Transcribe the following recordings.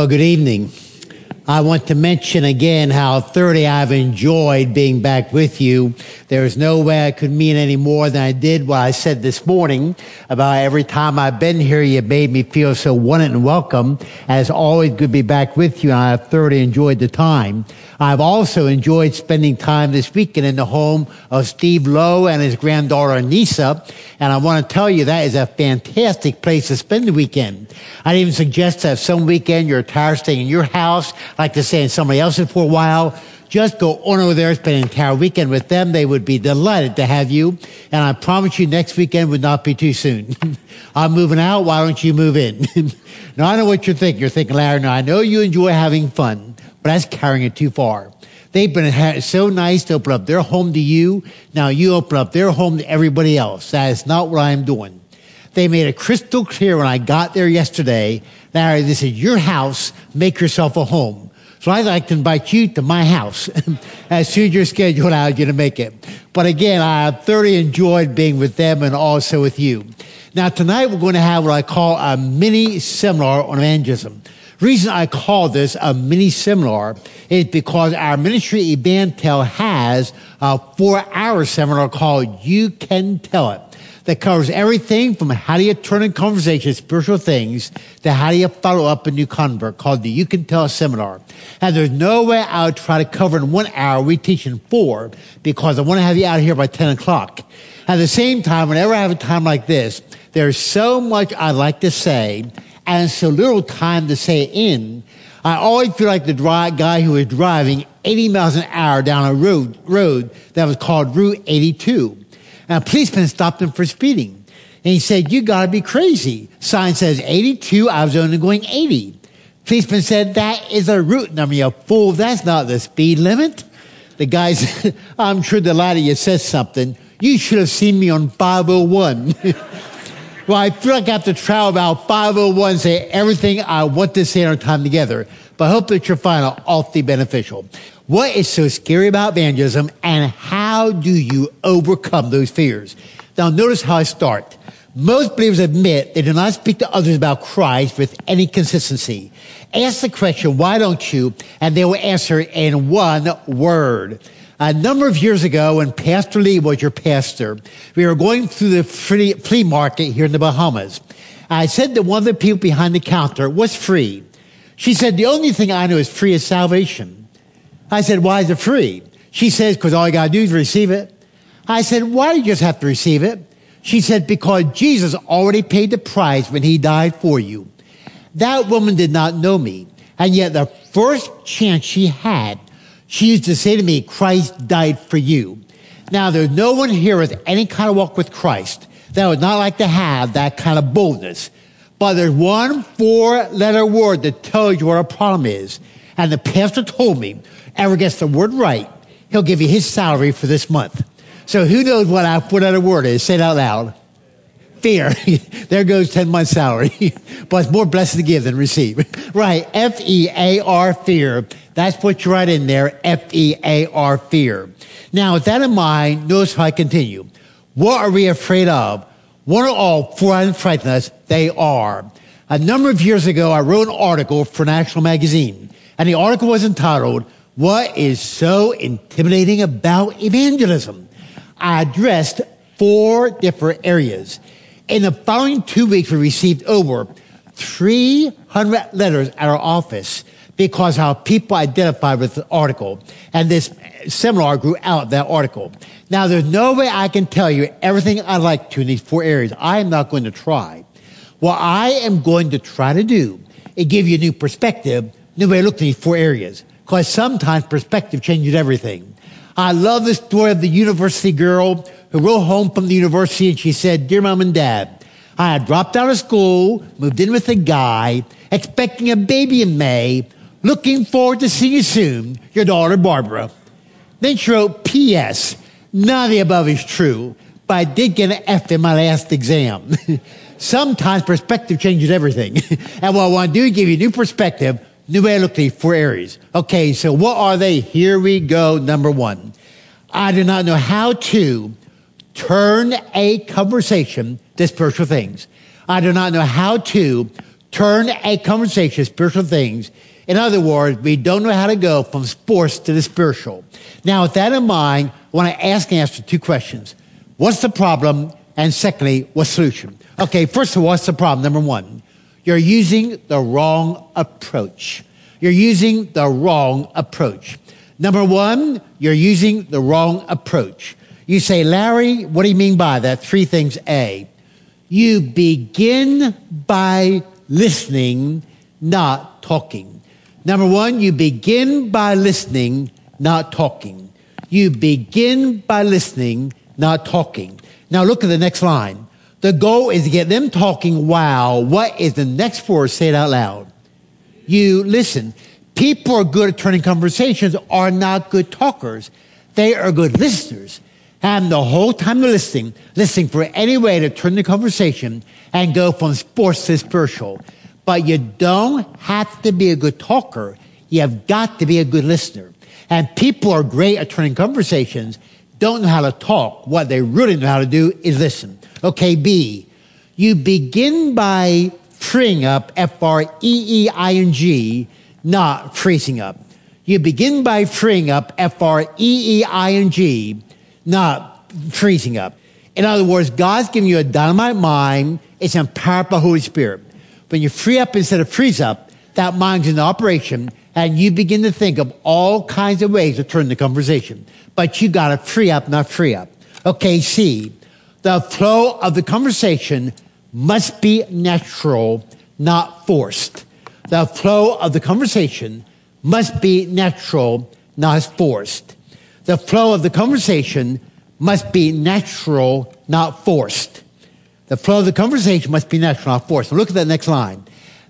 Well, good evening. I want to mention again how thoroughly I've enjoyed being back with you. There is no way I could mean any more than I did what I said this morning about every time I've been here, you made me feel so wanted and welcome. It's always good to be back with you, and I have thoroughly enjoyed the time. I've also enjoyed spending time this weekend in the home of Steve Lowe and his granddaughter Nisa. And I want to tell you that is a fantastic place to spend the weekend. I'd even suggest that some weekend you're tired staying in your house, like to stay in somebody else's for a while, just go on over there, spend an entire weekend with them. They would be delighted to have you. And I promise you next weekend would not be too soon. I'm moving out. Why don't you move in? now I know what you're thinking. You're thinking, Larry, now I know you enjoy having fun but that's carrying it too far. They've been so nice to open up their home to you. Now you open up their home to everybody else. That is not what I'm doing. They made it crystal clear when I got there yesterday. Larry, this is your house. Make yourself a home. So I'd like to invite you to my house as soon as your schedule allows you to make it. But again, I thoroughly enjoyed being with them and also with you. Now tonight we're going to have what I call a mini seminar on evangelism reason I call this a mini seminar is because our ministry EvanTell has a four hour seminar called You Can Tell It that covers everything from how do you turn in conversation, spiritual things, to how do you follow up a new convert called the You Can Tell Seminar. And there's no way I would try to cover in one hour. We teach in four because I want to have you out here by 10 o'clock. At the same time, whenever I have a time like this, there's so much I'd like to say and so little time to say it in, I always feel like the guy who was driving 80 miles an hour down a road, road that was called Route 82. And a policeman stopped him for speeding. And he said, you gotta be crazy. Sign says 82, I was only going 80. Policeman said, that is a route number, you fool. That's not the speed limit. The guy said, I'm sure the lot of you said something. You should have seen me on 501. Well, I feel like I have to travel about 501 and say everything I want to say in our time together. But I hope that you'll find it awfully beneficial. What is so scary about evangelism and how do you overcome those fears? Now notice how I start. Most believers admit they do not speak to others about Christ with any consistency. Ask the question, why don't you? And they will answer in one word. A number of years ago, when Pastor Lee was your pastor, we were going through the flea market here in the Bahamas. I said to one of the people behind the counter, what's free? She said, the only thing I know is free is salvation. I said, why is it free? She says, because all you gotta do is receive it. I said, why do you just have to receive it? She said, because Jesus already paid the price when he died for you. That woman did not know me. And yet the first chance she had she used to say to me, Christ died for you. Now, there's no one here with any kind of walk with Christ that would not like to have that kind of boldness. But there's one four letter word that tells you what our problem is. And the pastor told me, ever gets the word right, he'll give you his salary for this month. So who knows what four letter word is? Say it out loud. Fear. there goes 10 months salary. but it's more blessed to give than receive. right. F-E-A-R, fear. That's what you write in there, F-E-A-R, fear. Now, with that in mind, notice how I continue. What are we afraid of? One or all foreign frighten us? They are. A number of years ago, I wrote an article for National Magazine, and the article was entitled, What is so intimidating about evangelism? I addressed four different areas. In the following two weeks, we received over 300 letters at our office because how people identified with the article. And this seminar grew out of that article. Now, there's no way I can tell you everything I'd like to in these four areas. I am not going to try. What I am going to try to do is give you a new perspective, new way to look at these four areas. Because sometimes perspective changes everything. I love the story of the university girl who wrote home from the university and she said, Dear mom and dad, I had dropped out of school, moved in with a guy, expecting a baby in May, Looking forward to seeing you soon, your daughter Barbara. Then she wrote, P.S. None of the above is true, but I did get an F in my last exam. Sometimes perspective changes everything. and what I want to do is give you a new perspective, these four areas. Okay, so what are they? Here we go. Number one. I do not know how to turn a conversation to spiritual things. I do not know how to turn a conversation, to spiritual things. In other words, we don't know how to go from sports to the spiritual. Now, with that in mind, I want to ask and answer two questions. What's the problem? And secondly, what's the solution? Okay, first of all, what's the problem? Number one, you're using the wrong approach. You're using the wrong approach. Number one, you're using the wrong approach. You say, Larry, what do you mean by that? Three things. A, you begin by listening, not talking. Number one, you begin by listening, not talking. You begin by listening, not talking. Now look at the next line. The goal is to get them talking. Wow. What is the next word? Say it out loud. You listen. People are good at turning conversations are not good talkers. They are good listeners. And the whole time they're listening, listening for any way to turn the conversation and go from sports to spiritual. But you don't have to be a good talker. You have got to be a good listener. And people are great at turning conversations, don't know how to talk. What they really know how to do is listen. Okay, B. You begin by freeing up, F R E E I N G, not freezing up. You begin by freeing up, F R E E I N G, not freezing up. In other words, God's giving you a dynamite mind. It's empowered by Holy Spirit. When you free up instead of freeze up, that mind's in operation and you begin to think of all kinds of ways to turn the conversation. But you gotta free up, not free up. Okay, C. The flow of the conversation must be natural, not forced. The flow of the conversation must be natural, not forced. The flow of the conversation must be natural, not forced. The flow of the conversation must be natural, not forced. Look at that next line.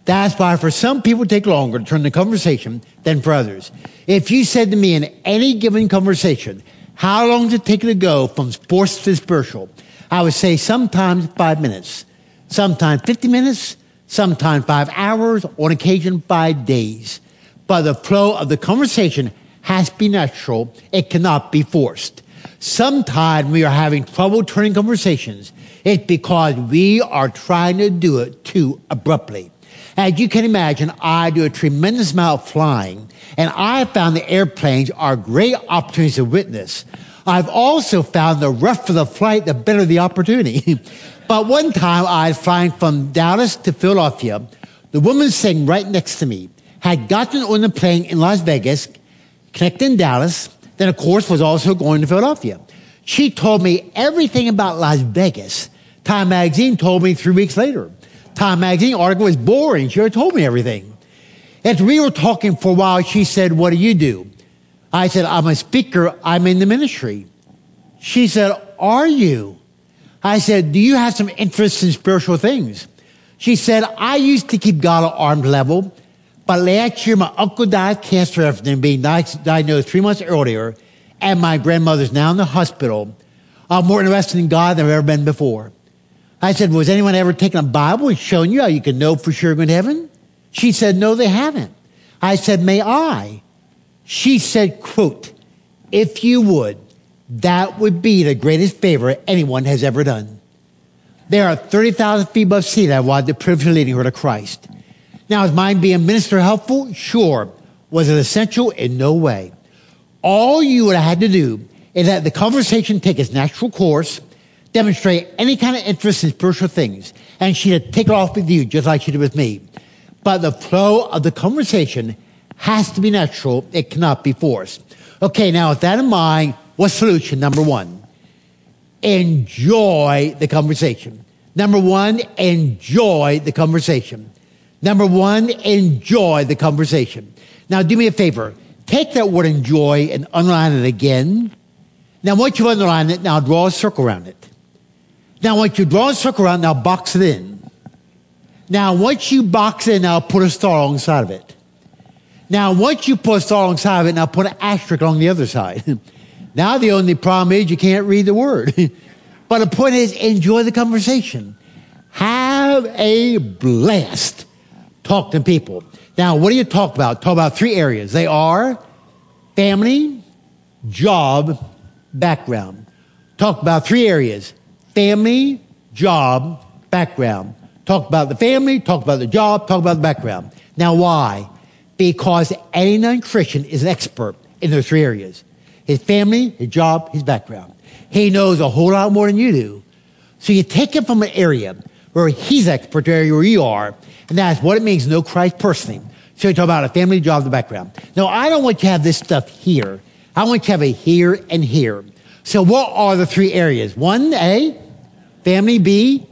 That's why for some people it take longer to turn the conversation than for others. If you said to me in any given conversation, how long does it take to go from sports to spiritual? I would say sometimes five minutes, sometimes 50 minutes, sometimes five hours, on occasion five days. But the flow of the conversation has to be natural. It cannot be forced. Sometimes we are having trouble turning conversations. It's because we are trying to do it too abruptly. As you can imagine, I do a tremendous amount of flying, and I found the airplanes are great opportunities to witness. I've also found the rougher the flight, the better the opportunity. but one time I was flying from Dallas to Philadelphia. The woman sitting right next to me had gotten on the plane in Las Vegas, connected in Dallas, then of course was also going to Philadelphia. She told me everything about Las Vegas. Time magazine told me three weeks later. Time magazine article was boring. She already told me everything. As we were talking for a while, she said, what do you do? I said, I'm a speaker. I'm in the ministry. She said, are you? I said, do you have some interest in spiritual things? She said, I used to keep God at arm's level, but last year my uncle died of cancer after being diagnosed three months earlier, and my grandmother's now in the hospital. I'm more interested in God than I've ever been before. I said, was anyone ever taken a Bible and shown you how you can know for sure you're going to heaven? She said, no, they haven't. I said, may I? She said, quote, if you would, that would be the greatest favor anyone has ever done. There are 30,000 feet above sea that I the privilege of leading her to Christ. Now, is mine being minister helpful? Sure. Was it essential? In no way. All you would have had to do is let the conversation take its natural course demonstrate any kind of interest in spiritual things, and she'd have taken off with you just like she did with me. But the flow of the conversation has to be natural. It cannot be forced. Okay, now with that in mind, what's solution number one? Enjoy the conversation. Number one, enjoy the conversation. Number one, enjoy the conversation. Now do me a favor. Take that word enjoy and underline it again. Now once you've underlined it, now draw a circle around it. Now, once you draw a circle around, now box it in. Now, once you box it in, now put a star alongside of it. Now, once you put a star alongside of it, now put an asterisk along the other side. now, the only problem is you can't read the word. but the point is, enjoy the conversation. Have a blast. Talk to people. Now, what do you talk about? Talk about three areas. They are family, job, background. Talk about three areas family, job, background. talk about the family, talk about the job, talk about the background. Now, why? Because any non Christian is an expert in those three areas his family, his job, his background. He knows a whole lot more than you do. So you take him from an area where he's expert, area where you are, and that's what it means to know Christ personally. So you talk about a family, job, the background. Now, I don't want you to have this stuff here. I want you to have it here and here. So what are the three areas? One, A, family, B,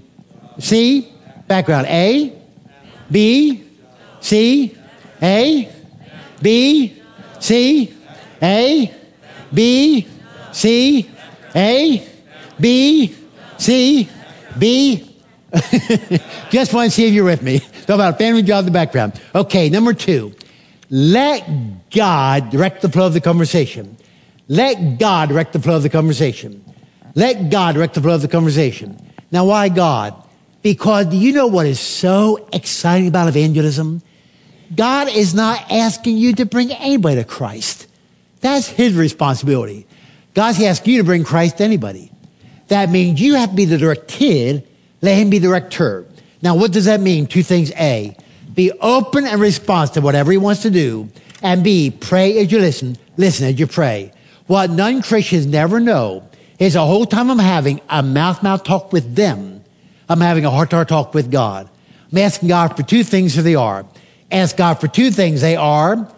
C, background. A, B, C, A, B, C, A, B, C, A, B, C, B. Just want to see if you're with me. Talk about family, job, in the background. Okay, number two. Let God direct the flow of the conversation. Let God direct the flow of the conversation. Let God direct the flow of the conversation. Now, why God? Because you know what is so exciting about evangelism? God is not asking you to bring anybody to Christ. That's his responsibility. God's asking you to bring Christ to anybody. That means you have to be the directed, let him be the director. Now, what does that mean? Two things. A, be open and responsive to whatever he wants to do. And B, pray as you listen, listen as you pray. What non Christians never know is the whole time I'm having a mouth mouth talk with them, I'm having a heart to heart talk with God. I'm asking God for two things that they are. Ask God for two things. They are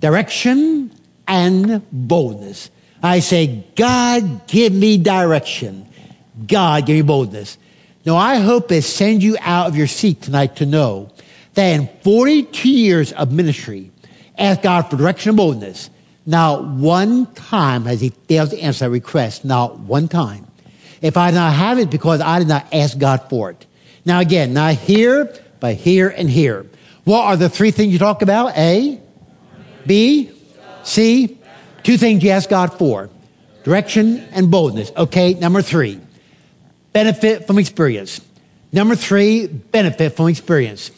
direction and boldness. I say, God, give me direction. God, give me boldness. Now, I hope it sends you out of your seat tonight to know that in 42 years of ministry, ask God for direction and boldness. Not one time has he failed to answer that request. Not one time. If I did not have it because I did not ask God for it. Now again, not here, but here and here. What are the three things you talk about? A, B, C. Two things you ask God for. Direction and boldness. Okay, number three. Benefit from experience. Number three, benefit from experience.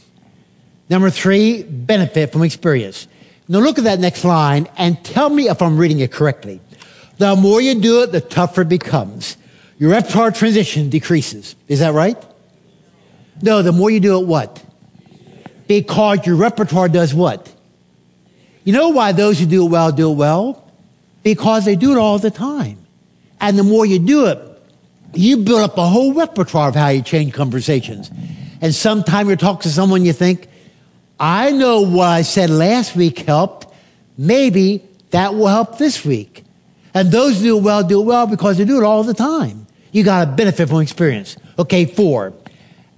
Number three, benefit from experience. Now look at that next line and tell me if I'm reading it correctly. The more you do it, the tougher it becomes. Your repertoire transition decreases. Is that right? No, the more you do it, what? Because your repertoire does what? You know why those who do it well do it well? Because they do it all the time. And the more you do it, you build up a whole repertoire of how you change conversations. And sometime you talk to someone you think, I know what I said last week helped. Maybe that will help this week. And those who do it well do it well because they do it all the time. You got to benefit from experience. Okay, four.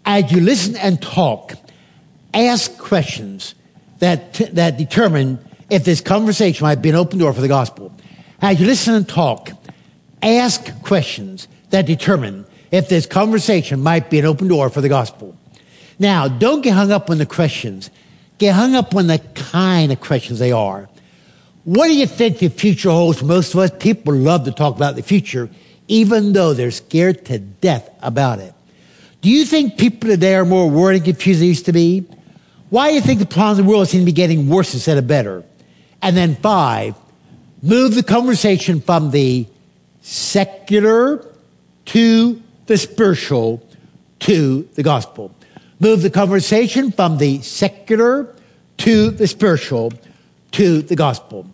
As you listen and talk, ask questions that, that determine if this conversation might be an open door for the gospel. As you listen and talk, ask questions that determine if this conversation might be an open door for the gospel. Now, don't get hung up on the questions get hung up on the kind of questions they are. What do you think the future holds for most of us? People love to talk about the future, even though they're scared to death about it. Do you think people today are more worried and confused than they used to be? Why do you think the problems of the world seem to be getting worse instead of better? And then five, move the conversation from the secular to the spiritual to the gospel move the conversation from the secular to the spiritual to the gospel.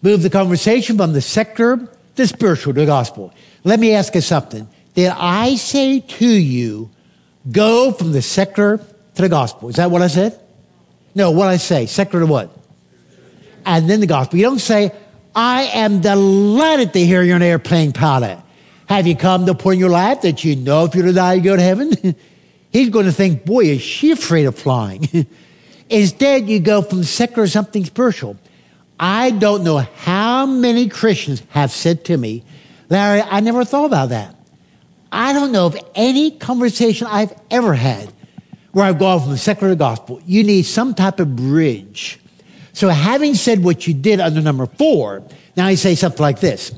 Move the conversation from the secular to the spiritual to the gospel. Let me ask you something. Did I say to you, go from the secular to the gospel? Is that what I said? No, what I say, secular to what? And then the gospel. You don't say, I am delighted to hear you're an airplane pilot. Have you come to a point in your life that you know if you're to die, you go to heaven? He's going to think, boy, is she afraid of flying? Instead, you go from secular to something spiritual. I don't know how many Christians have said to me, Larry, I never thought about that. I don't know of any conversation I've ever had where I've gone from the secular to gospel. You need some type of bridge. So having said what you did under number four, now you say something like this.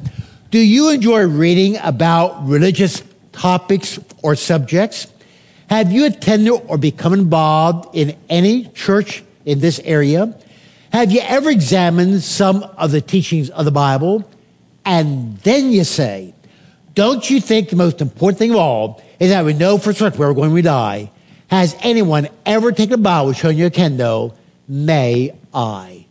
Do you enjoy reading about religious topics or subjects? Have you attended or become involved in any church in this area? Have you ever examined some of the teachings of the Bible? And then you say, don't you think the most important thing of all is that we know for certain where we're going we die? Has anyone ever taken a bow Bible showing you a kendo? May I?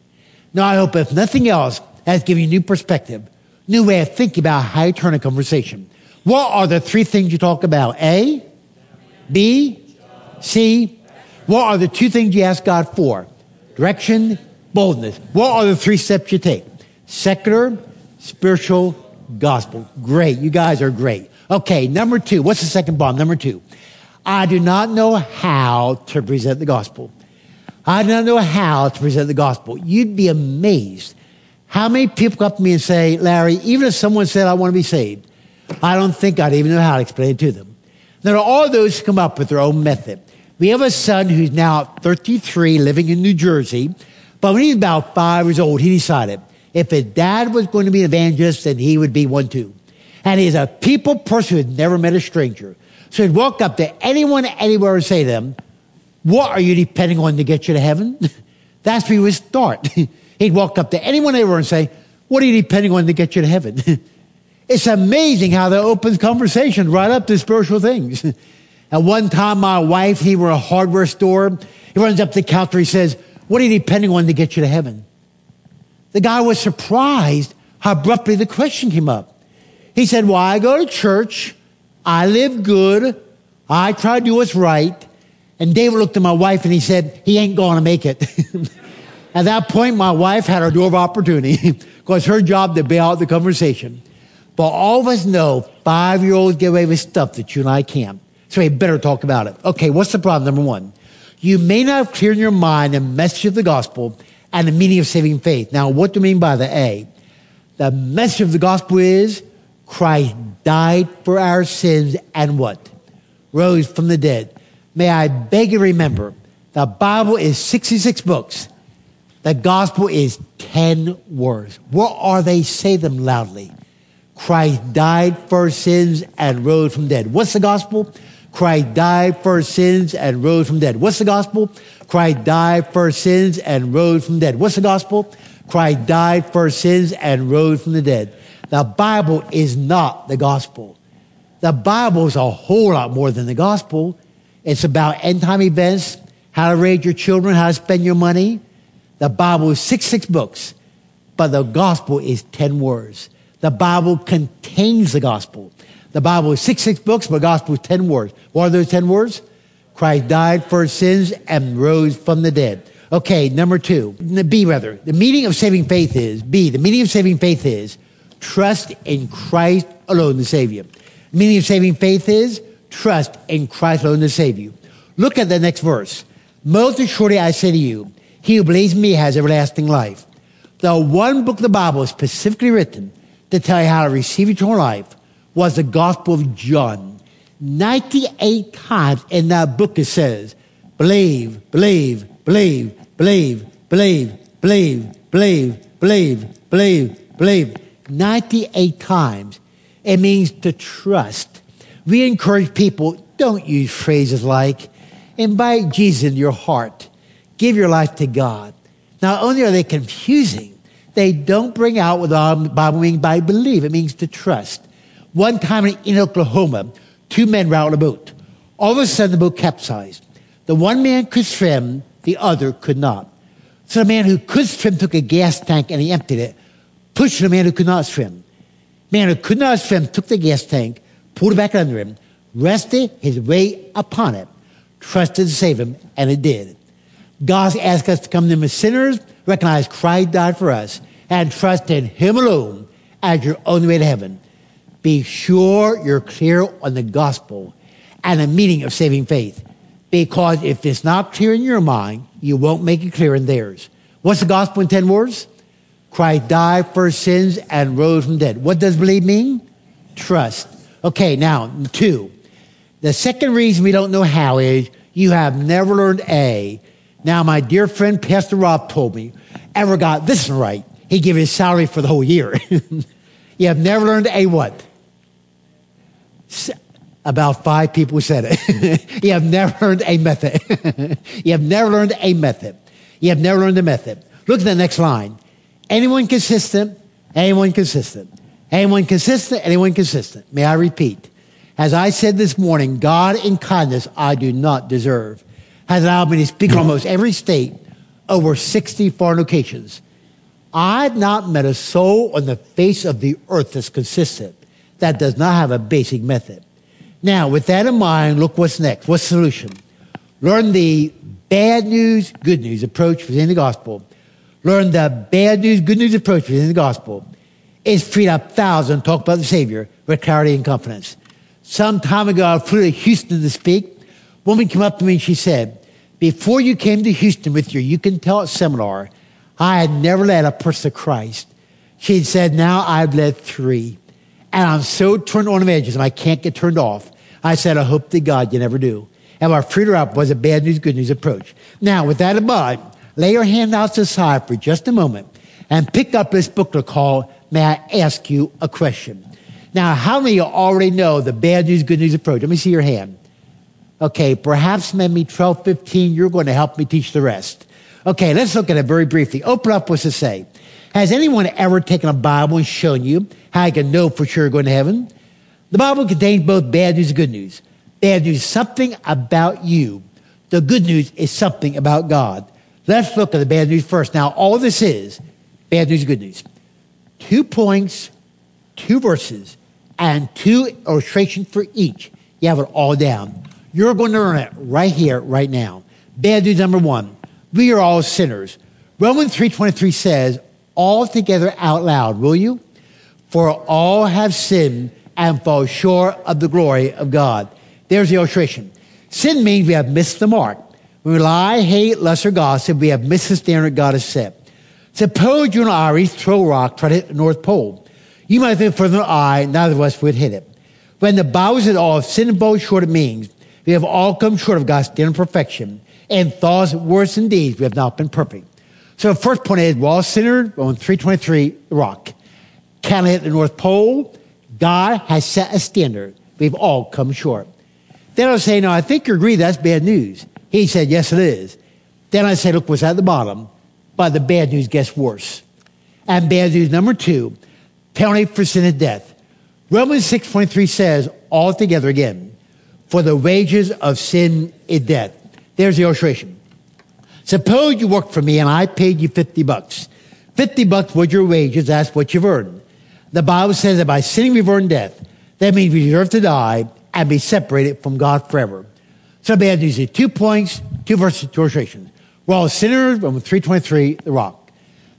Now, I hope if nothing else has given you new perspective, new way of thinking about how you turn a conversation. What are the three things you talk about? A, B, C. What are the two things you ask God for? Direction, boldness. What are the three steps you take? Secular, spiritual, gospel. Great. You guys are great. Okay, number two. What's the second bomb? Number two. I do not know how to present the gospel. I do not know how to present the gospel. You'd be amazed how many people come up to me and say, Larry, even if someone said, I want to be saved, I don't think I'd even know how to explain it to them. There are all those who come up with their own method. We have a son who's now 33 living in New Jersey, but when he was about five years old, he decided if his dad was going to be an evangelist, then he would be one too. And he's a people person who had never met a stranger. So he'd walk up to anyone, anywhere, and say to them, What are you depending on to get you to heaven? That's where he would start. he'd walk up to anyone, anywhere, and say, What are you depending on to get you to heaven? it's amazing how that opens conversation right up to spiritual things. At one time, my wife, he were a hardware store. He runs up to the counter. He says, What are you depending on to get you to heaven? The guy was surprised how abruptly the question came up. He said, Well, I go to church. I live good. I try to do what's right. And David looked at my wife and he said, He ain't going to make it. at that point, my wife had her door of opportunity because her job to bail out the conversation. But all of us know five year olds get away with stuff that you and I can't. So we better talk about it. Okay, what's the problem? Number one, you may not have clear in your mind the message of the gospel and the meaning of saving faith. Now, what do you mean by the A? The message of the gospel is Christ died for our sins and what? Rose from the dead. May I beg you remember, the Bible is 66 books. The gospel is 10 words. What are they? Say them loudly. Christ died for sins and rose from dead. What's the gospel? Christ died for sins and rose from dead. What's the gospel? Christ died for sins and rose from dead. What's the gospel? Christ died for sins and rose from the dead. The Bible is not the gospel. The Bible is a whole lot more than the gospel. It's about end time events, how to raise your children, how to spend your money. The Bible is six, six books, but the gospel is 10 words. The Bible contains the gospel. The Bible is six, six books, but gospel is 10 words. What are those 10 words? Christ died for sins and rose from the dead. Okay, number two, B rather. The meaning of saving faith is, B, the meaning of saving faith is trust in Christ alone to save you. Meaning of saving faith is trust in Christ alone to save you. Look at the next verse. Most assuredly I say to you, he who believes me has everlasting life. The one book of the Bible is specifically written to tell you how to receive eternal life was the Gospel of John. 98 times in that book it says, believe, believe, believe, believe, believe, believe, believe, believe, believe, believe. 98 times. It means to trust. We encourage people, don't use phrases like, invite Jesus into your heart. Give your life to God. Not only are they confusing, they don't bring out what the Bible means by believe. It means to trust. One time in Oklahoma, two men were out on a boat. All of a sudden, the boat capsized. The one man could swim, the other could not. So the man who could swim took a gas tank and he emptied it, pushed the man who could not swim. Man who could not swim took the gas tank, pulled it back under him, rested his weight upon it, trusted to save him, and it did. God asked us to come to him as sinners, recognize Christ died for us, and trust in him alone as your only way to heaven. Be sure you're clear on the gospel and the meaning of saving faith. Because if it's not clear in your mind, you won't make it clear in theirs. What's the gospel in 10 words? Christ died for sins and rose from dead. What does believe mean? Trust. Okay, now, two. The second reason we don't know how is you have never learned A. Now, my dear friend Pastor Rob told me, ever got this right, he gave his salary for the whole year. you have never learned A what? About five people said it. you have never learned a method. you have never learned a method. You have never learned a method. Look at the next line. Anyone consistent, anyone consistent, anyone consistent, anyone consistent. May I repeat? As I said this morning, God in kindness I do not deserve has allowed me to speak in almost every state over 60 foreign locations. I've not met a soul on the face of the earth that's consistent that does not have a basic method. Now, with that in mind, look what's next. What's the solution? Learn the bad news, good news approach within the gospel. Learn the bad news, good news approach within the gospel. It's freed up thousands talk about the Savior with clarity and confidence. Some time ago, I flew to Houston to speak. A woman came up to me and she said, Before you came to Houston with your You Can Tell It seminar, I had never led a person to Christ. She said, Now I've led three. And I'm so turned on and I can't get turned off. I said, I hope to God you never do. And what freed her up was a bad news, good news approach. Now, with that in mind, lay your handouts aside for just a moment and pick up this booklet called May I Ask You a Question? Now, how many of you already know the bad news, good news approach? Let me see your hand. Okay, perhaps maybe 12, 15, you're going to help me teach the rest. Okay, let's look at it very briefly. Open up what's to say. Has anyone ever taken a Bible and shown you how you can know for sure you're going to heaven? The Bible contains both bad news and good news. Bad news is something about you. The good news is something about God. Let's look at the bad news first. Now, all this is bad news, good news. Two points, two verses, and two illustrations for each. You have it all down. You're going to learn it right here, right now. Bad news number one. We are all sinners. Romans 3.23 says, all together out loud, will you? For all have sinned and fall short of the glory of God. There's the illustration. Sin means we have missed the mark. We lie, hate, lust, or gossip, we have missed the standard God has set. Suppose you're an Irish throw rock, try to hit the North Pole. You might think further than I, neither of us would hit it. When the Bible says all have sinned and fall short, it means we have all come short of God's standard perfection. And thoughts, words, and deeds, we have not been perfect. So the first point is, we're all sinners, on 323, the rock. Can't hit the North Pole. God has set a standard. We've all come short. Then I say, no, I think you agree that's bad news. He said, yes, it is. Then I said, look, what's at the bottom? But the bad news gets worse. And bad news number two, penalty for sin is death. Romans 6.3 says, all together again, for the wages of sin is death. There's the illustration. Suppose you worked for me and I paid you 50 bucks. 50 bucks was your wages. That's what you've earned. The Bible says that by sinning we've earned death. That means we deserve to die and be separated from God forever. So bad news is two points, two verses, two illustrations. We're all sinners, Romans 3.23, the rock.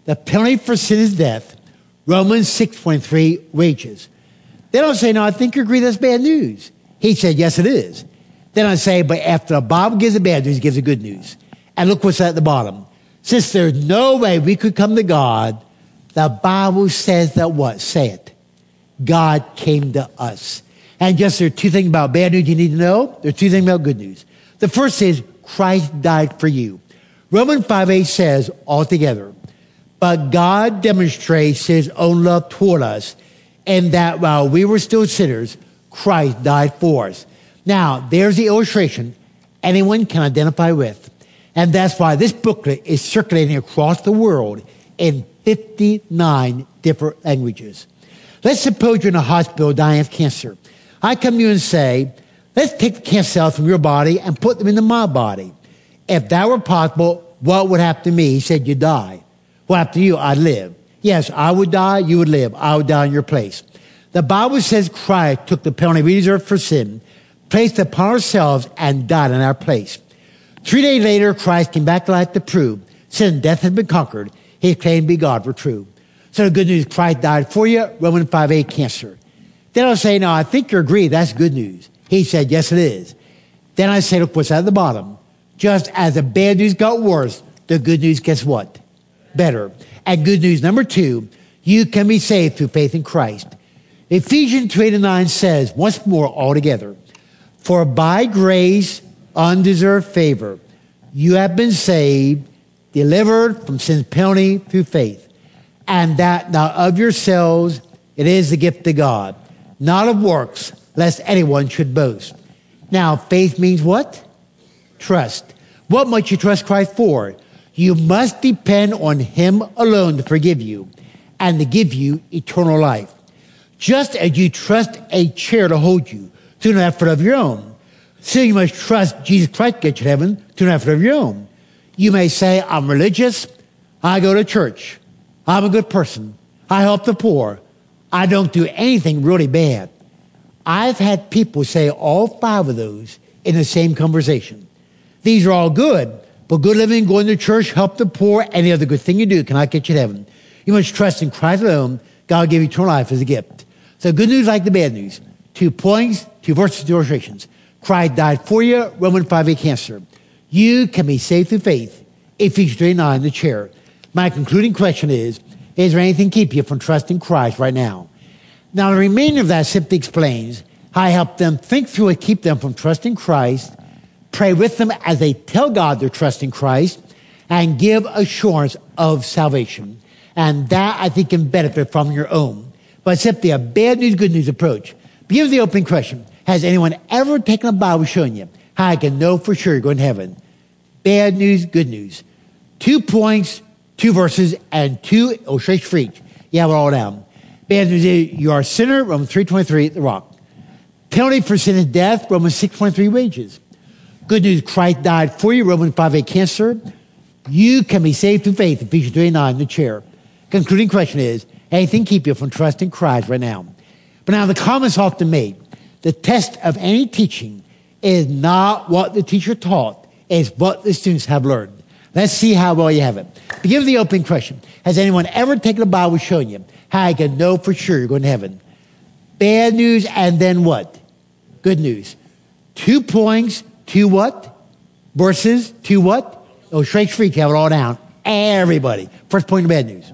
The penalty for sin is death. Romans 6.3, wages. They don't say, no, I think you agree that's bad news. He said, yes, it is. Then I say, but after the Bible gives the bad news, he gives the good news. And look what's at the bottom. Since there's no way we could come to God, the Bible says that what? Say it. God came to us. And just there are two things about bad news you need to know. There are two things about good news. The first is Christ died for you. Romans 5 8 says altogether, but God demonstrates his own love toward us and that while we were still sinners, Christ died for us. Now, there's the illustration anyone can identify with. And that's why this booklet is circulating across the world in 59 different languages. Let's suppose you're in a hospital dying of cancer. I come to you and say, let's take the cancer cells from your body and put them into my body. If that were possible, what would happen to me? He said, "You'd die. Happened to you? I'd live. Yes, I would die, you would live. I would die in your place. The Bible says Christ took the penalty we deserve for sin, placed upon ourselves, and died in our place. Three days later, Christ came back to life to prove sin and death had been conquered. His claim to be God were true. So the good news, Christ died for you, Roman 5 8 cancer. Then I'll say, no, I think you agree. That's good news. He said, yes, it is. Then I say, look, what's at the bottom? Just as the bad news got worse, the good news gets what? Better. And good news number two, you can be saved through faith in Christ. Ephesians 2 8 and 9 says, once more altogether, for by grace, undeserved favor, you have been saved, delivered from sin's penalty through faith. And that not of yourselves, it is the gift of God not of works, lest anyone should boast. Now, faith means what? Trust. What must you trust Christ for? You must depend on Him alone to forgive you and to give you eternal life. Just as you trust a chair to hold you, through no effort of your own. so you must trust Jesus Christ to get you to heaven through no effort of your own. You may say, I'm religious. I go to church. I'm a good person. I help the poor. I don't do anything really bad. I've had people say all five of those in the same conversation. These are all good, but good living, going to church, help the poor, any other good thing you do cannot get you to heaven. You must trust in Christ alone. God will give you eternal life as a gift. So good news like the bad news. Two points, two verses, two illustrations. Christ died for you, Roman 5 a cancer. You can be saved through faith. Ephesians 3 9, the chair. My concluding question is, is there anything keep you from trusting Christ right now? Now, the remainder of that simply explains how I help them think through and keep them from trusting Christ, pray with them as they tell God they're trusting Christ, and give assurance of salvation. And that I think can benefit from your own. But simply a bad news, good news approach. Give the opening question. Has anyone ever taken a Bible showing you how I can know for sure you're going to heaven? Bad news, good news. Two points, two verses, and two oh, illustrations for each. You have it all down. Bad you are a sinner, Romans 3.23, the rock. Penalty for sin is death, Romans 6.23, wages. Good news, Christ died for you, Romans 5.8, cancer. You can be saved through faith, Ephesians 3.9, the chair. Concluding question is, anything keep you from trusting Christ right now? But now the comments often made, the test of any teaching is not what the teacher taught, it's what the students have learned. Let's see how well you have it. With the opening question. Has anyone ever taken a Bible showing you how I can know for sure you're going to heaven? Bad news and then what? Good news. Two points, two what? Verses, two what? Oh, straight freak, have it all down. Everybody. First point of bad news.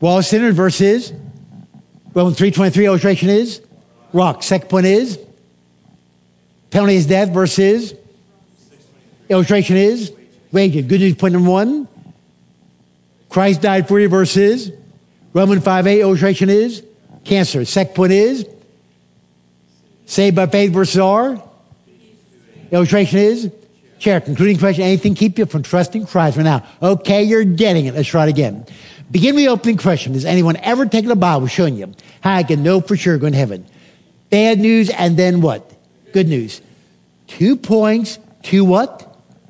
Well, sinner verse is Romans 3.23 illustration is rock. Second point is penalty is death. Verse is illustration is wages. Good news point number one. Christ died for you. Verse is Romans 5.8 illustration is cancer. Second point is saved by faith. Verses are illustration is chair. Concluding question. Anything keep you from trusting Christ right now? Okay, you're getting it. Let's try it again. Begin with the opening question. Has anyone ever taken a Bible showing you how I can know for sure going to heaven? Bad news and then what? Good news. Two points, two what?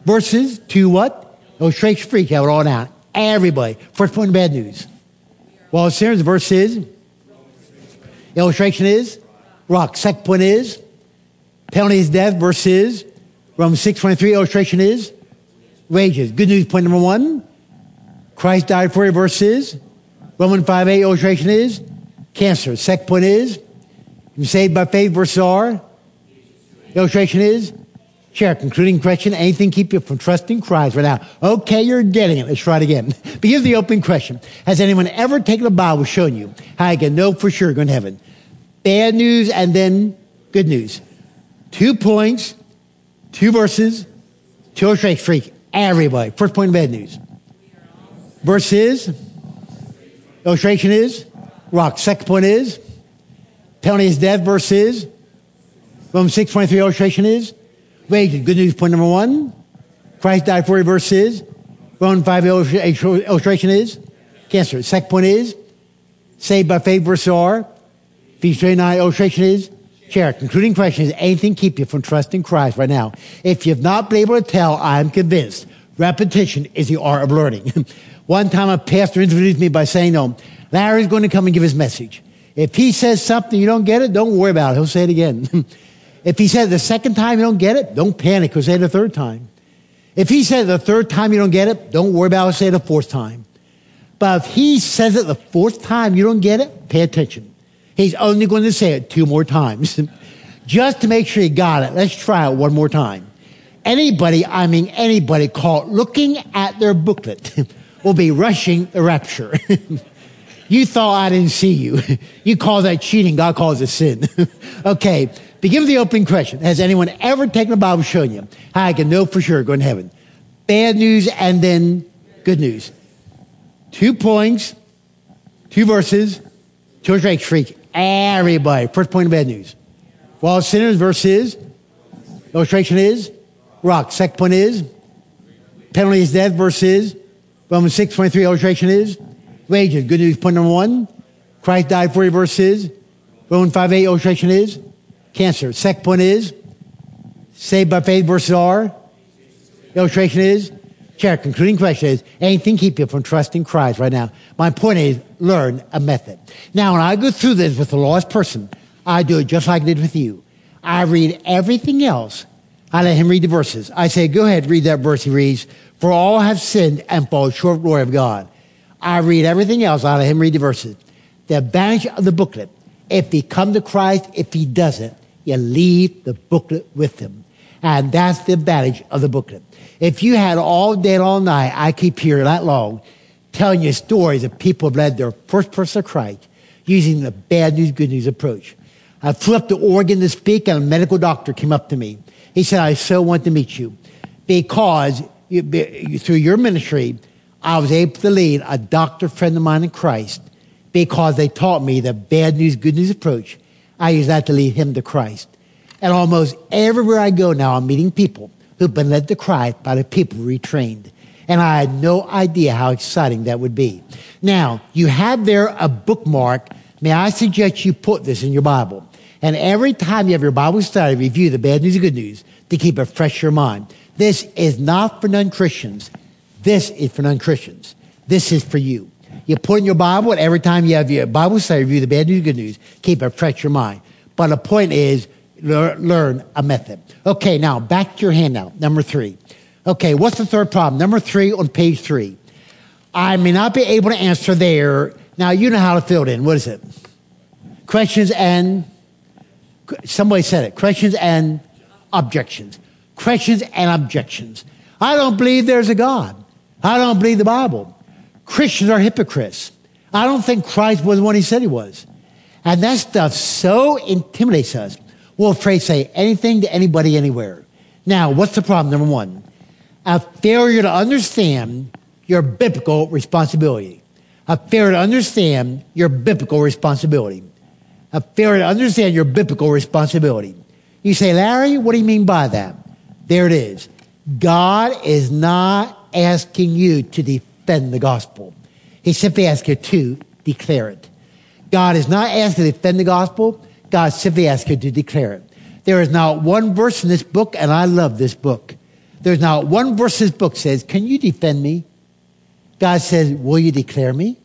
Verses, to what? Straight freak out all down. Everybody. First point of bad news. Well, the verse is. Illustration is rock. Second point is penalty is death. Verse is Romans 6 23. Illustration is wages. Good news point number one. Christ died for you. Verse is Romans 5 8 illustration is cancer. Second point is you're saved by faith. Verse are illustration is share. Concluding question anything keep you from trusting Christ right now? Okay, you're getting it. Let's try it again. Begin the opening question. Has anyone ever taken a Bible showing you how you can know for sure going to heaven? Bad news and then good news. Two points, two verses, two illustrations. Freak everybody. First point bad news. Verse is, illustration is, rock. Second point is, penalty is death. Verse is, Romans 6 23 illustration is, wages. Good news point number one, Christ died for you. Verse is, Romans 5 illustration is, cancer. Second point is, saved by faith. Verse are, Ephesians 29 illustration is, chair. Concluding question is, anything keep you from trusting Christ right now? If you've not been able to tell, I'm convinced repetition is the art of learning. One time a pastor introduced me by saying, no, Larry's going to come and give his message. If he says something you don't get it, don't worry about it. He'll say it again. if he says it the second time you don't get it, don't panic. He'll say it the third time. If he says it the third time you don't get it, don't worry about it. Say it the fourth time. But if he says it the fourth time you don't get it, pay attention. He's only going to say it two more times. Just to make sure you got it, let's try it one more time. Anybody, I mean anybody, caught looking at their booklet will be rushing the rapture. you thought I didn't see you. You call that cheating. God calls it sin. okay. Begin with the opening question. Has anyone ever taken a Bible showing you how I can know for sure going to heaven? Bad news and then good news. Two points, two verses, two straight freak. Everybody. First point of bad news. While sinners, verse is, illustration is, rock. Second point is, penalty is death, verse is, Romans 6, 23 illustration is wages. Good news point number one. Christ died for you verse is. Romans 5, 8 illustration is Cancer. Second point is saved by faith versus R. Illustration is chair. Concluding question is anything keep you from trusting Christ right now? My point is learn a method. Now, when I go through this with a lost person, I do it just like I did with you. I read everything else. I let him read the verses. I say, go ahead, read that verse. He reads, for all have sinned and fall short of glory of God. I read everything else. I let him read the verses. The advantage of the booklet, if he come to Christ, if he doesn't, you leave the booklet with them. And that's the advantage of the booklet. If you had all day, all night, I keep here that long, telling you stories of people who led their first person to Christ using the bad news, good news approach. I flew up to Oregon to speak, and a medical doctor came up to me. He said, I so want to meet you because you, through your ministry, I was able to lead a doctor friend of mine in Christ because they taught me the bad news, good news approach. I use that to lead him to Christ. And almost everywhere I go now, I'm meeting people who've been led to Christ by the people retrained. And I had no idea how exciting that would be. Now, you have there a bookmark. May I suggest you put this in your Bible? And every time you have your Bible study, review the bad news and good news to keep it fresh in your mind. This is not for non-Christians. This is for non-Christians. This is for you. You put in your Bible, and every time you have your Bible study, review the bad news, good news, keep it fresh in your mind. But the point is, learn a method. Okay, now back to your handout, number three. Okay, what's the third problem? Number three on page three. I may not be able to answer there. Now, you know how to fill it in. What is it? Questions and, somebody said it, questions and objections. Questions and objections. I don't believe there's a God. I don't believe the Bible. Christians are hypocrites. I don't think Christ was what he said he was. And that stuff so intimidates us. We're afraid to say anything to anybody anywhere. Now, what's the problem? Number one, a failure to understand your biblical responsibility. A failure to understand your biblical responsibility. A failure to understand your biblical responsibility. You say, Larry, what do you mean by that? There it is. God is not asking you to defend the gospel. He simply asks you to declare it. God is not asking to defend the gospel. God simply asks you to declare it. There is not one verse in this book, and I love this book. There's not one verse in this book says, Can you defend me? God says, Will you declare me?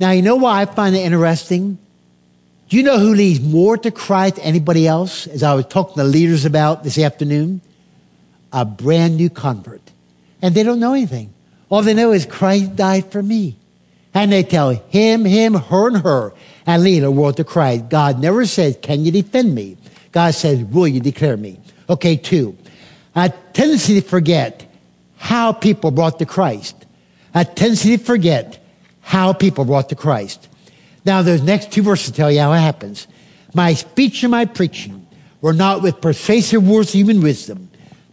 Now, you know why I find it interesting? Do you know who leads more to Christ than anybody else, as I was talking to leaders about this afternoon? A brand new convert. And they don't know anything. All they know is Christ died for me. And they tell him, him, her, and her, and lead the world to Christ. God never says, Can you defend me? God says, Will you declare me? Okay, two. A tendency to forget how people brought to Christ. A tendency to forget how people brought to Christ. Now, those next two verses tell you how it happens. My speech and my preaching were not with persuasive words of human wisdom,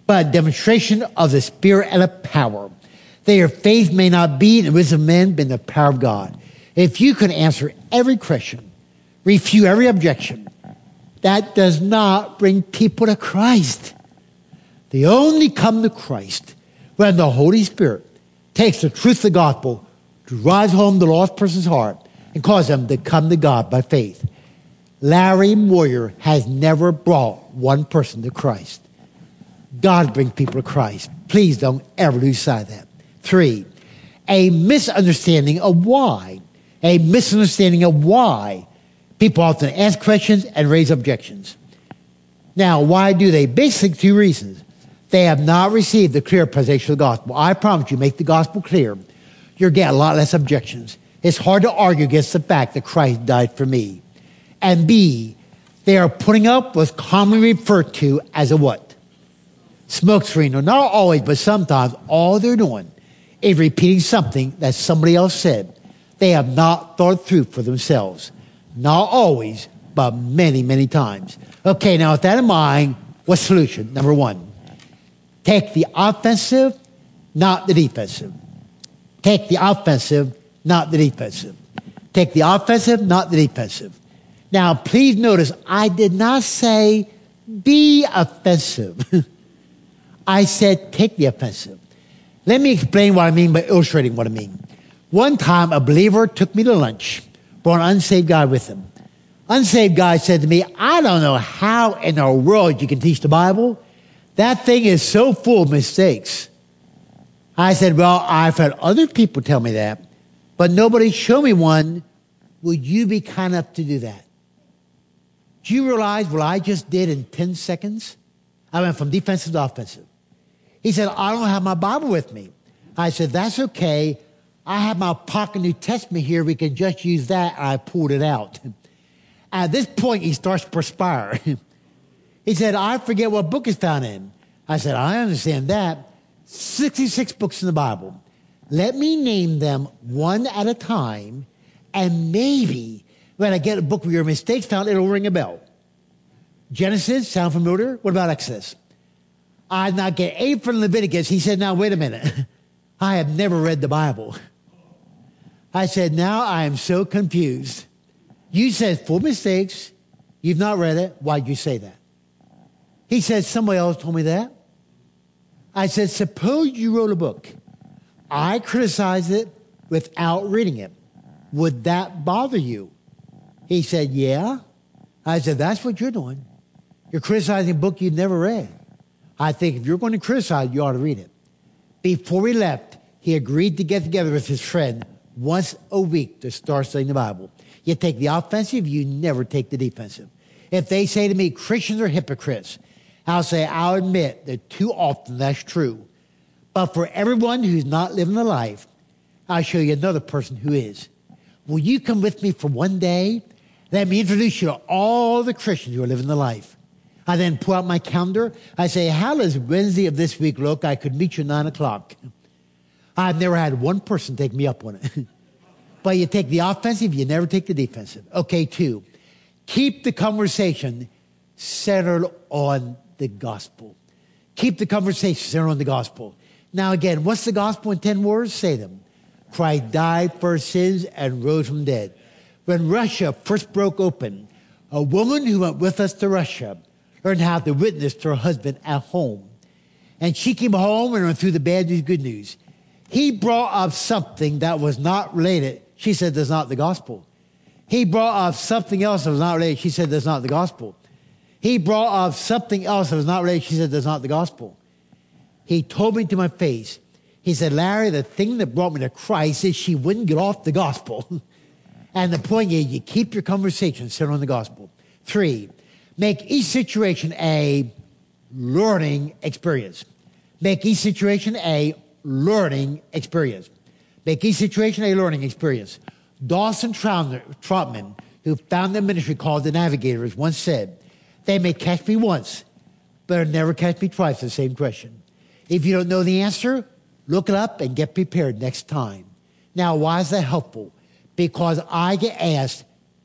but demonstration of the Spirit and of power. That your faith may not be in the wisdom of men, but in the power of God. If you can answer every question, refute every objection, that does not bring people to Christ. They only come to Christ when the Holy Spirit takes the truth of the gospel, drives home the lost person's heart, and cause them to come to God by faith. Larry Moyer has never brought one person to Christ. God brings people to Christ. Please don't ever lose sight of that. Three, a misunderstanding of why. A misunderstanding of why people often ask questions and raise objections. Now, why do they? Basically, two reasons. They have not received the clear presentation of the gospel. I promise you, make the gospel clear. You'll get a lot less objections. It's hard to argue against the fact that Christ died for me. And B, they are putting up what's commonly referred to as a what? Smoke screen. Not always, but sometimes all they're doing is repeating something that somebody else said. They have not thought through for themselves. Not always, but many, many times. Okay, now with that in mind, what solution? Number one, take the offensive, not the defensive. Take the offensive, not the defensive. Take the offensive, not the defensive. Now, please notice, I did not say be offensive. I said take the offensive. Let me explain what I mean by illustrating what I mean. One time, a believer took me to lunch, brought an unsaved guy with him. Unsaved guy said to me, I don't know how in the world you can teach the Bible. That thing is so full of mistakes. I said, Well, I've had other people tell me that, but nobody showed me one. Would you be kind enough to do that? Do you realize what I just did in 10 seconds? I went from defensive to offensive. He said, I don't have my Bible with me. I said, That's okay. I have my pocket New Testament here. We can just use that. I pulled it out. At this point, he starts to perspire. he said, I forget what book is found in. I said, I understand that. 66 books in the Bible. Let me name them one at a time, and maybe when I get a book where your mistakes found, it'll ring a bell. Genesis, sound familiar? What about Exodus? I not get eight from Leviticus. He said, Now, wait a minute. I have never read the Bible. I said, Now I am so confused. You said four mistakes. You've not read it. Why'd you say that? He said, Somebody else told me that. I said, Suppose you wrote a book. I criticized it without reading it. Would that bother you? He said, Yeah. I said, That's what you're doing. You're criticizing a book you've never read. I think if you're going to criticize, you ought to read it. Before he left, he agreed to get together with his friend once a week to start studying the Bible. You take the offensive, you never take the defensive. If they say to me, Christians are hypocrites, I'll say, I'll admit that too often that's true. But for everyone who's not living the life, I'll show you another person who is. Will you come with me for one day? Let me introduce you to all the Christians who are living the life. I then pull out my calendar. I say, How does Wednesday of this week look? I could meet you nine o'clock. I've never had one person take me up on it. but you take the offensive, you never take the defensive. Okay, two, keep the conversation centered on the gospel. Keep the conversation centered on the gospel. Now, again, what's the gospel in 10 words? Say them. Christ died for sins and rose from dead. When Russia first broke open, a woman who went with us to Russia learned how to witness to her husband at home. And she came home and went through the bad news, good news. He brought up something that was not related. She said, That's not the gospel. He brought up something else that was not related. She said, That's not the gospel. He brought up something else that was not related. She said, That's not the gospel. He told me to my face, He said, Larry, the thing that brought me to Christ is she wouldn't get off the gospel. and the point is, you keep your conversation centered on the gospel. Three, make each situation a learning experience. Make each situation a learning experience. Make each situation a learning experience. Dawson Trotman, who founded the ministry called The Navigators, once said, They may catch me once, but never catch me twice the same question. If you don't know the answer, look it up and get prepared next time. Now, why is that helpful? Because I get asked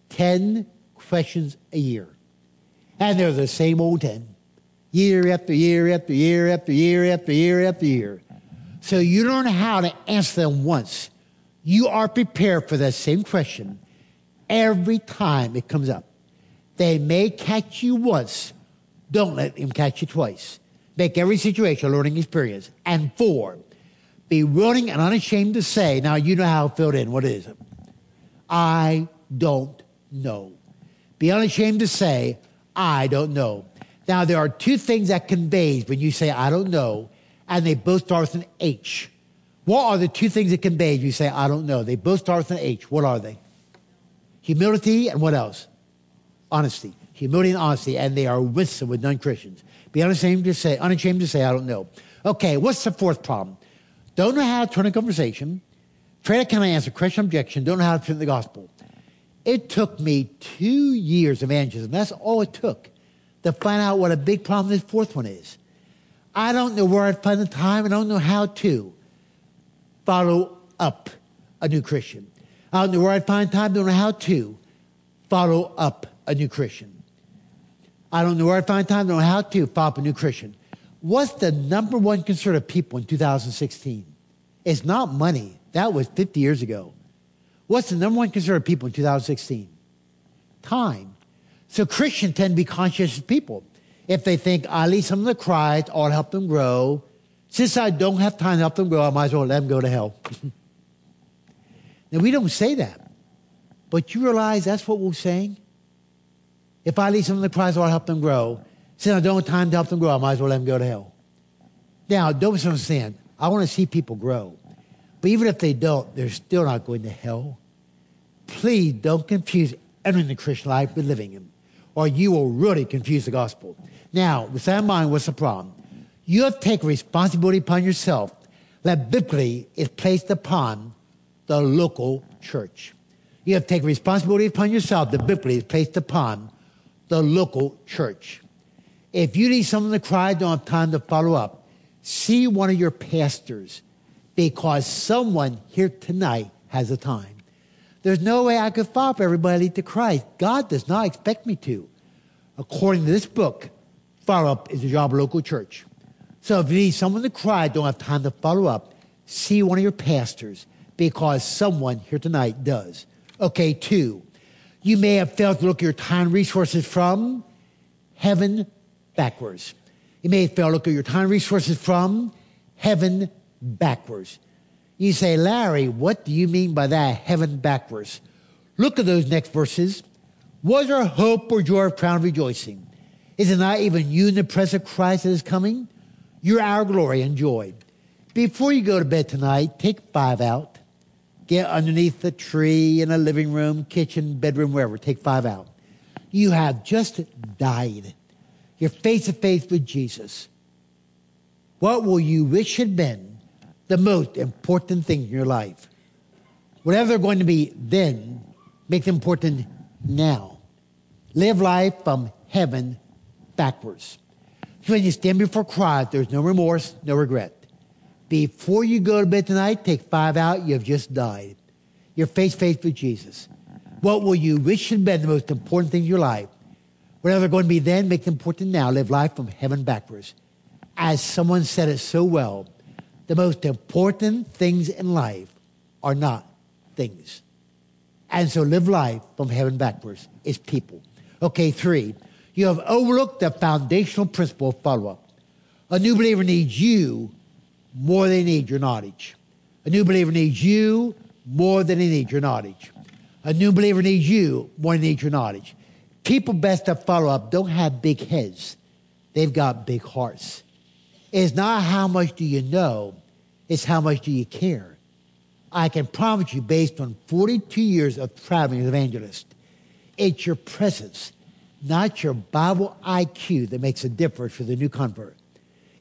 10 questions a year. And they're the same old 10. Year after year after year after year after year after year. So you learn how to answer them once. You are prepared for that same question every time it comes up. They may catch you once. Don't let them catch you twice. Make every situation a learning experience. And four, be willing and unashamed to say, now you know how it filled in. What is it? I don't know. Be unashamed to say, I don't know. Now, there are two things that conveys when you say, I don't know, and they both start with an H. What are the two things it conveys? You say, I don't know. They both start with an H. What are they? Humility and what else? Honesty. Humility and honesty, and they are wisdom with non Christians. Be unashamed to say, unashamed to say, I don't know. Okay, what's the fourth problem? Don't know how to turn a conversation. Try kind of answer question objection. Don't know how to present the gospel. It took me two years of evangelism. That's all it took to find out what a big problem this fourth one is. I don't know where I'd find the time. I don't know how to follow up a new Christian. I don't know where I'd find time. I don't know how to follow up a new Christian. I don't know where I'd find time. I don't know how to follow up a new Christian. What's the number one concern of people in 2016? It's not money. That was 50 years ago. What's the number one concern of people in 2016? Time. So Christians tend to be conscientious people if they think I lead some of the Christ, I'll help them grow. Since I don't have time to help them grow, I might as well let them go to hell. now, we don't say that, but you realize that's what we're saying? If I lead someone to Christ, I'll help them grow. Since I don't have time to help them grow, I might as well let them go to hell. Now, don't misunderstand. I want to see people grow. But even if they don't, they're still not going to hell. Please don't confuse entering the Christian life with living it, or you will really confuse the gospel. Now, with that in mind, what's the problem? You have to take responsibility upon yourself that biblically is placed upon the local church. You have to take responsibility upon yourself that biblically is placed upon the local church. If you need someone to cry, don't have time to follow up, see one of your pastors because someone here tonight has a time. There's no way I could follow up everybody to Christ. God does not expect me to. According to this book, follow up is the job of local church. So if you need someone to cry, don't have time to follow up, see one of your pastors because someone here tonight does. Okay, two, you may have failed to look at your time resources from heaven backwards. You may have failed to look at your time resources from heaven backwards. You say, Larry, what do you mean by that? Heaven backwards. Look at those next verses. Was our hope or joy of crown rejoicing? Is it not even you in the presence of Christ that is coming? You're our glory and joy. Before you go to bed tonight, take five out. Get underneath the tree in a living room, kitchen, bedroom, wherever. Take five out. You have just died. You're face to face with Jesus. What will you wish had been the most important thing in your life? Whatever they're going to be then, make them important now. Live life from heaven backwards. When you stand before Christ, there's no remorse, no regret. Before you go to bed tonight, take five out. You have just died. You're face to face with Jesus. What will you wish had been the most important thing in your life? Whatever they're going to be then, make them important now. Live life from heaven backwards. As someone said it so well, the most important things in life are not things. And so live life from heaven backwards is people. Okay, three. You have overlooked the foundational principle of follow up. A new believer needs you more than they need your knowledge. A new believer needs you more than they need your knowledge. A new believer needs you more than they need your knowledge. People best to follow up don't have big heads. They've got big hearts. It's not how much do you know, it's how much do you care. I can promise you, based on 42 years of traveling as an evangelist, it's your presence not your Bible IQ that makes a difference for the new convert.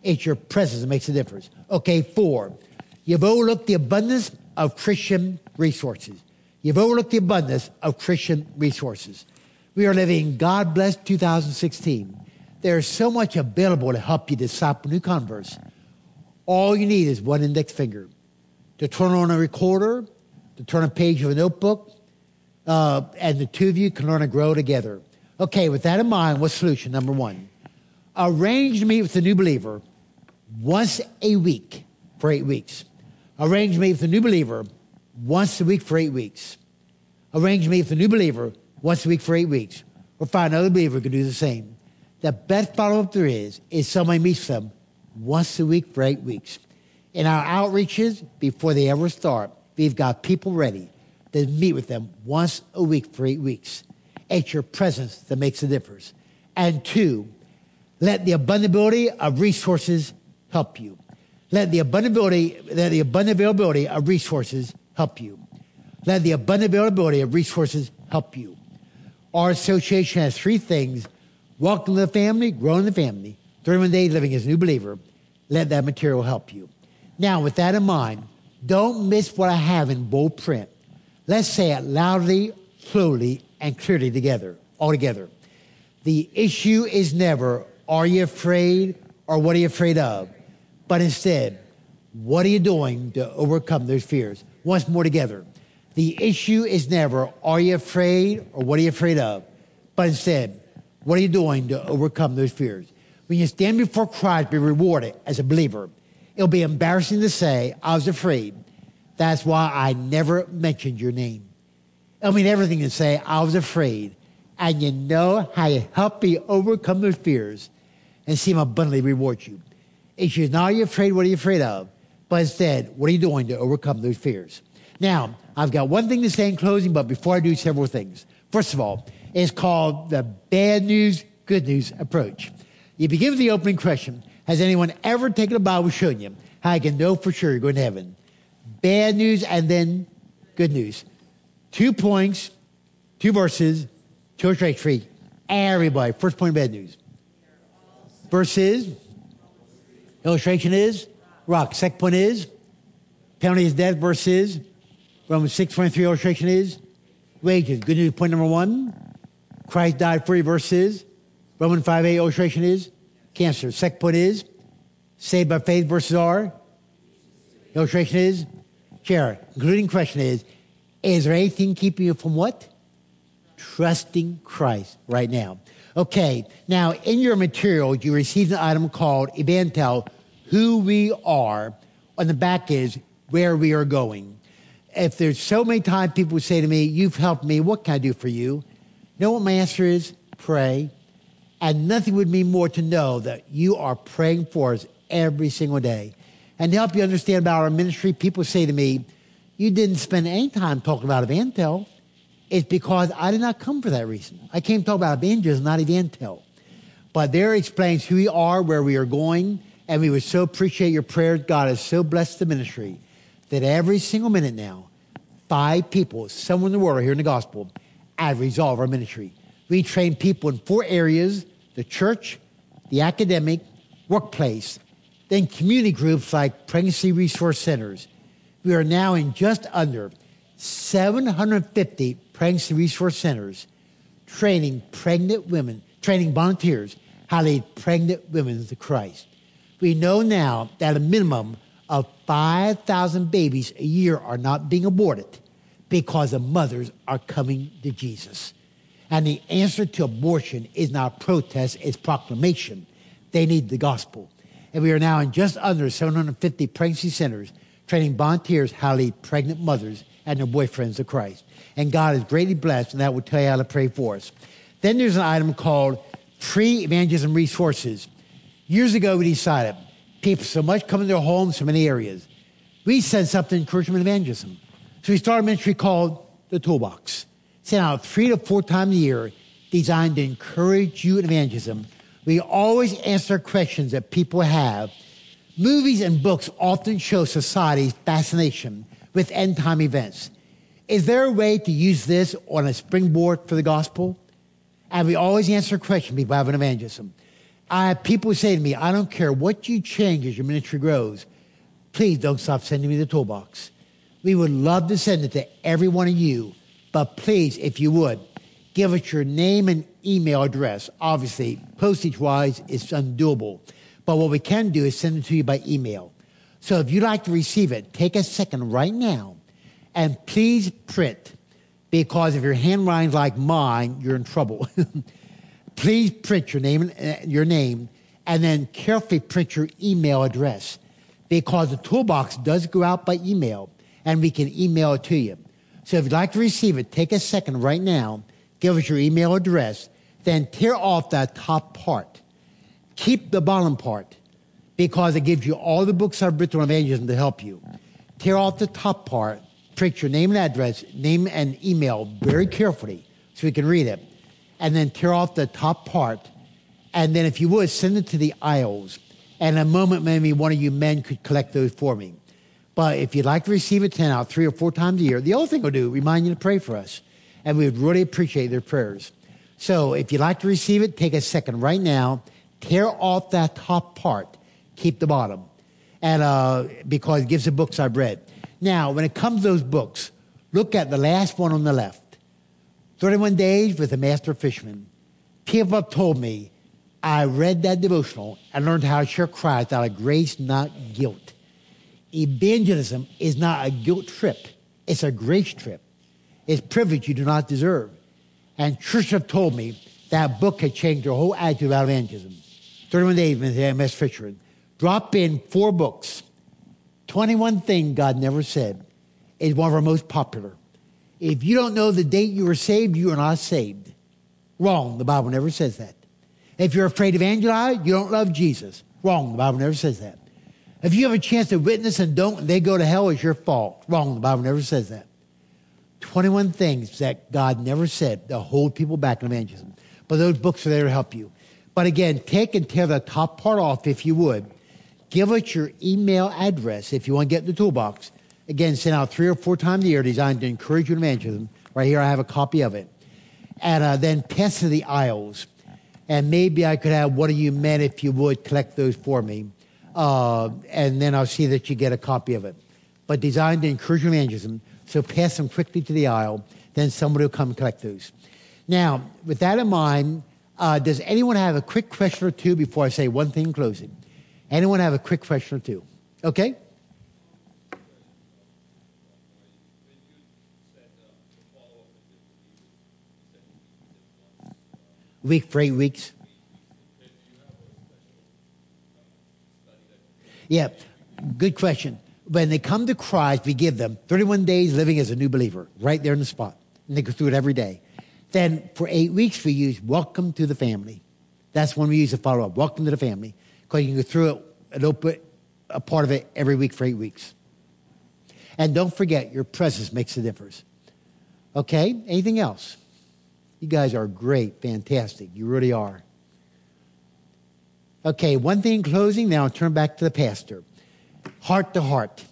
It's your presence that makes a difference. Okay, four, you've overlooked the abundance of Christian resources. You've overlooked the abundance of Christian resources. We are living God bless 2016. There's so much available to help you disciple new converts. All you need is one index finger to turn on a recorder, to turn a page of a notebook, uh, and the two of you can learn to grow together. Okay, with that in mind, what's solution number one? Arrange to meet with the new believer once a week for eight weeks. Arrange to meet with the new believer once a week for eight weeks. Arrange to meet with the new believer once a week for eight weeks. Or find another believer who can do the same. The best follow up there is, is somebody meets them once a week for eight weeks. In our outreaches, before they ever start, we've got people ready to meet with them once a week for eight weeks. It's your presence that makes a difference. And two, let the abundability of resources help you. Let the abundability, let the abundant availability of resources help you. Let the abundant availability of resources help you. Our association has three things. Welcome to the family, grow in the family, 31 days living as a new believer. Let that material help you. Now, with that in mind, don't miss what I have in bold print. Let's say it loudly, slowly, and clearly together, all together. The issue is never, are you afraid or what are you afraid of? But instead, what are you doing to overcome those fears? Once more together. The issue is never, are you afraid or what are you afraid of? But instead, what are you doing to overcome those fears? When you stand before Christ, be rewarded as a believer. It'll be embarrassing to say, I was afraid. That's why I never mentioned your name. I mean, everything to say, I was afraid. And you know how you help me overcome those fears and see him abundantly reward you. It's you not are you afraid, what are you afraid of? But instead, what are you doing to overcome those fears? Now, I've got one thing to say in closing, but before I do several things. First of all, is called the bad news, good news approach. You begin with the opening question. Has anyone ever taken a Bible showing you how you can know for sure you're going to heaven? Bad news and then good news. Two points, two verses, two illustrations everybody. First point bad news. Verse is, illustration is, rock. Second point is, penalty is death. Verse is, Romans 6, 23 illustration is, wages. Good news, point number one. Christ died for you. Verse is, Romans 5, 8 illustration is, cancer. Second point is, saved by faith. Verses are, illustration is, chair. Concluding question is, is there anything keeping you from what? trusting Christ right now. Okay, now in your material, you received an item called EvanTell, who we are. On the back is where we are going. If there's so many times people say to me, You've helped me, what can I do for you? Know what my answer is? Pray. And nothing would mean more to know that you are praying for us every single day. And to help you understand about our ministry, people say to me, You didn't spend any time talking about EvanTell. It's because I did not come for that reason. I came to talk about evangelism, not EvanTell. But there explains who we are, where we are going, and we would so appreciate your prayers. God has so blessed the ministry that every single minute now, five people, somewhere in the world, are hearing the gospel as resolve our ministry. We train people in four areas the church, the academic, workplace, then community groups like pregnancy resource centers. We are now in just under 750 pregnancy resource centers training pregnant women, training volunteers how to lead pregnant women to Christ. We know now that a minimum of 5,000 babies a year are not being aborted because the mothers are coming to Jesus. And the answer to abortion is not protest, it's proclamation. They need the gospel. And we are now in just under 750 pregnancy centers training volunteers how to lead pregnant mothers and their boyfriends to Christ. And God is greatly blessed, and that will tell you how to pray for us. Then there's an item called free evangelism resources. Years ago, we decided people so much come into their homes from many areas. We said something encouragement evangelism. So we started a ministry called the Toolbox. Sent out three to four times a year, designed to encourage you in evangelism. We always answer questions that people have. Movies and books often show society's fascination with end time events. Is there a way to use this on a springboard for the gospel? And we always answer a question people have an evangelism. I have people say to me, I don't care what you change as your ministry grows. Please don't stop sending me the toolbox. We would love to send it to every one of you, but please, if you would, give us your name and email address. Obviously, postage wise, it's undoable. But what we can do is send it to you by email. So if you'd like to receive it, take a second right now and please print because if your handwriting's like mine, you're in trouble. please print your name, uh, your name and then carefully print your email address because the toolbox does go out by email and we can email it to you. So if you'd like to receive it, take a second right now, give us your email address, then tear off that top part. Keep the bottom part because it gives you all the books I've written on evangelism to help you. Tear off the top part, print your name and address, name and email very carefully so we can read it, and then tear off the top part. And then, if you would, send it to the aisles. And in a moment, maybe one of you men could collect those for me. But if you'd like to receive a 10 out three or four times a year, the other thing we'll do, remind you to pray for us. And we would really appreciate their prayers. So if you'd like to receive it, take a second right now, tear off that top part keep the bottom. And uh, because it gives the books I've read. Now, when it comes to those books, look at the last one on the left 31 Days with the Master Fisherman. People have told me I read that devotional and learned how to share Christ out of grace, not guilt. Evangelism is not a guilt trip, it's a grace trip. It's privilege you do not deserve. And have told me that book had changed their whole attitude about evangelism. 31 Days with M.S. Fisherman drop in four books. 21 Things God Never Said is one of our most popular. If you don't know the date you were saved, you are not saved. Wrong. The Bible never says that. If you're afraid to evangelize, you don't love Jesus. Wrong. The Bible never says that. If you have a chance to witness and don't, they go to hell, it's your fault. Wrong. The Bible never says that. 21 things that God never said that hold people back in evangelism. But those books are there to help you. But again, take and tear the top part off if you would. Give us your email address if you want to get in the toolbox. Again, send out three or four times a year designed to encourage you in evangelism. Right here, I have a copy of it. And uh, then pass to the aisles. And maybe I could have what do you meant if you would collect those for me. Uh, and then I'll see that you get a copy of it. But designed to encourage evangelism. So pass them quickly to the aisle. Then somebody will come collect those. Now, with that in mind, uh, does anyone have a quick question or two before I say one thing in closing? Anyone have a quick question or two? Okay? Week for eight weeks. Yeah, good question. When they come to Christ, we give them 31 days living as a new believer, right there in the spot. And they go through it every day. Then for eight weeks, we use Welcome to the Family. That's when we use a follow up. Welcome to the Family. Because you can go through it and open a part of it every week for eight weeks. And don't forget, your presence makes a difference. Okay? Anything else? You guys are great, fantastic. You really are. Okay, one thing in closing, now I'll turn back to the pastor. Heart to heart.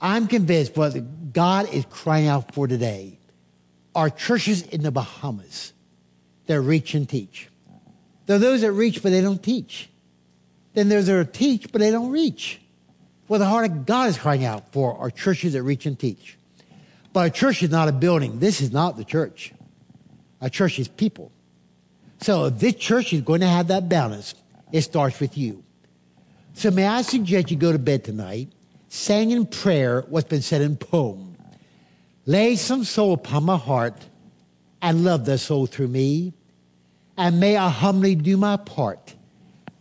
I'm convinced what God is crying out for today are churches in the Bahamas that reach and teach. There are those that reach, but they don't teach. Then there's those that teach, but they don't reach. Well, the heart of God is crying out for are churches that reach and teach. But a church is not a building. This is not the church. A church is people. So if this church is going to have that balance, it starts with you. So may I suggest you go to bed tonight, saying in prayer what's been said in poem. Lay some soul upon my heart and love that soul through me. And may I humbly do my part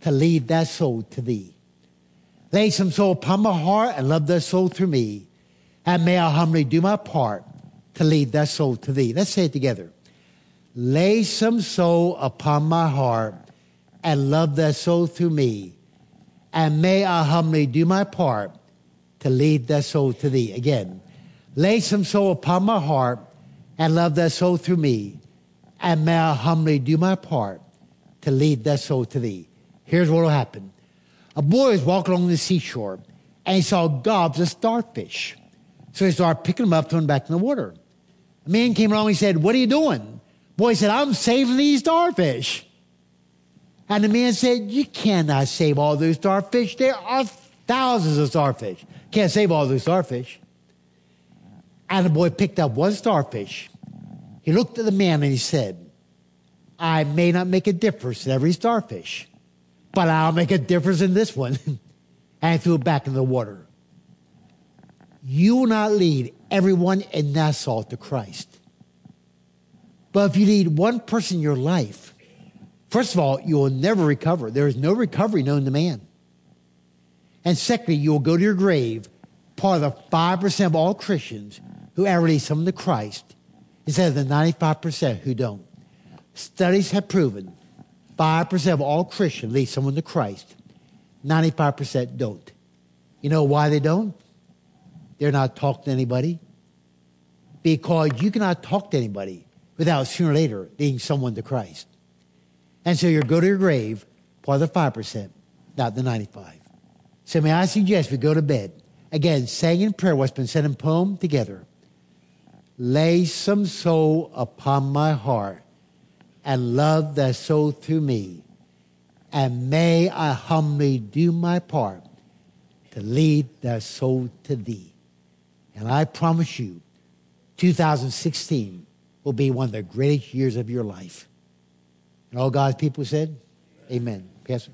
to lead that soul to thee. Lay some soul upon my heart and love that soul through me. And may I humbly do my part to lead that soul to thee. Let's say it together. Lay some soul upon my heart and love their soul through me. And may I humbly do my part to lead their soul to thee. Again, lay some soul upon my heart and love their soul through me. And may I humbly do my part to lead their soul to thee. Here's what will happen. A boy was walking along the seashore and he saw gobs of starfish. So he started picking them up, throwing them back in the water. A man came along and he said, What are you doing? Boy said, I'm saving these starfish. And the man said, You cannot save all those starfish. There are thousands of starfish. Can't save all those starfish. And the boy picked up one starfish. He looked at the man and he said, I may not make a difference in every starfish, but I'll make a difference in this one. and threw it back in the water. You will not lead everyone in Nassau to Christ. But if you lead one person in your life, first of all, you will never recover. There is no recovery known to man. And secondly, you will go to your grave, part of the 5% of all Christians who ever lead someone to Christ, instead of the 95% who don't. Studies have proven 5% of all Christians lead someone to Christ. 95% don't. You know why they don't? They're not talking to anybody. Because you cannot talk to anybody without sooner or later leading someone to Christ. And so you'll go to your grave, of the 5%, not the 95. So may I suggest we go to bed. Again, saying in prayer what's been said in poem together. Lay some soul upon my heart and love that soul through me. And may I humbly do my part to lead that soul to thee. And I promise you, 2016 will be one of the greatest years of your life. And all God's people said, Amen. Pastor.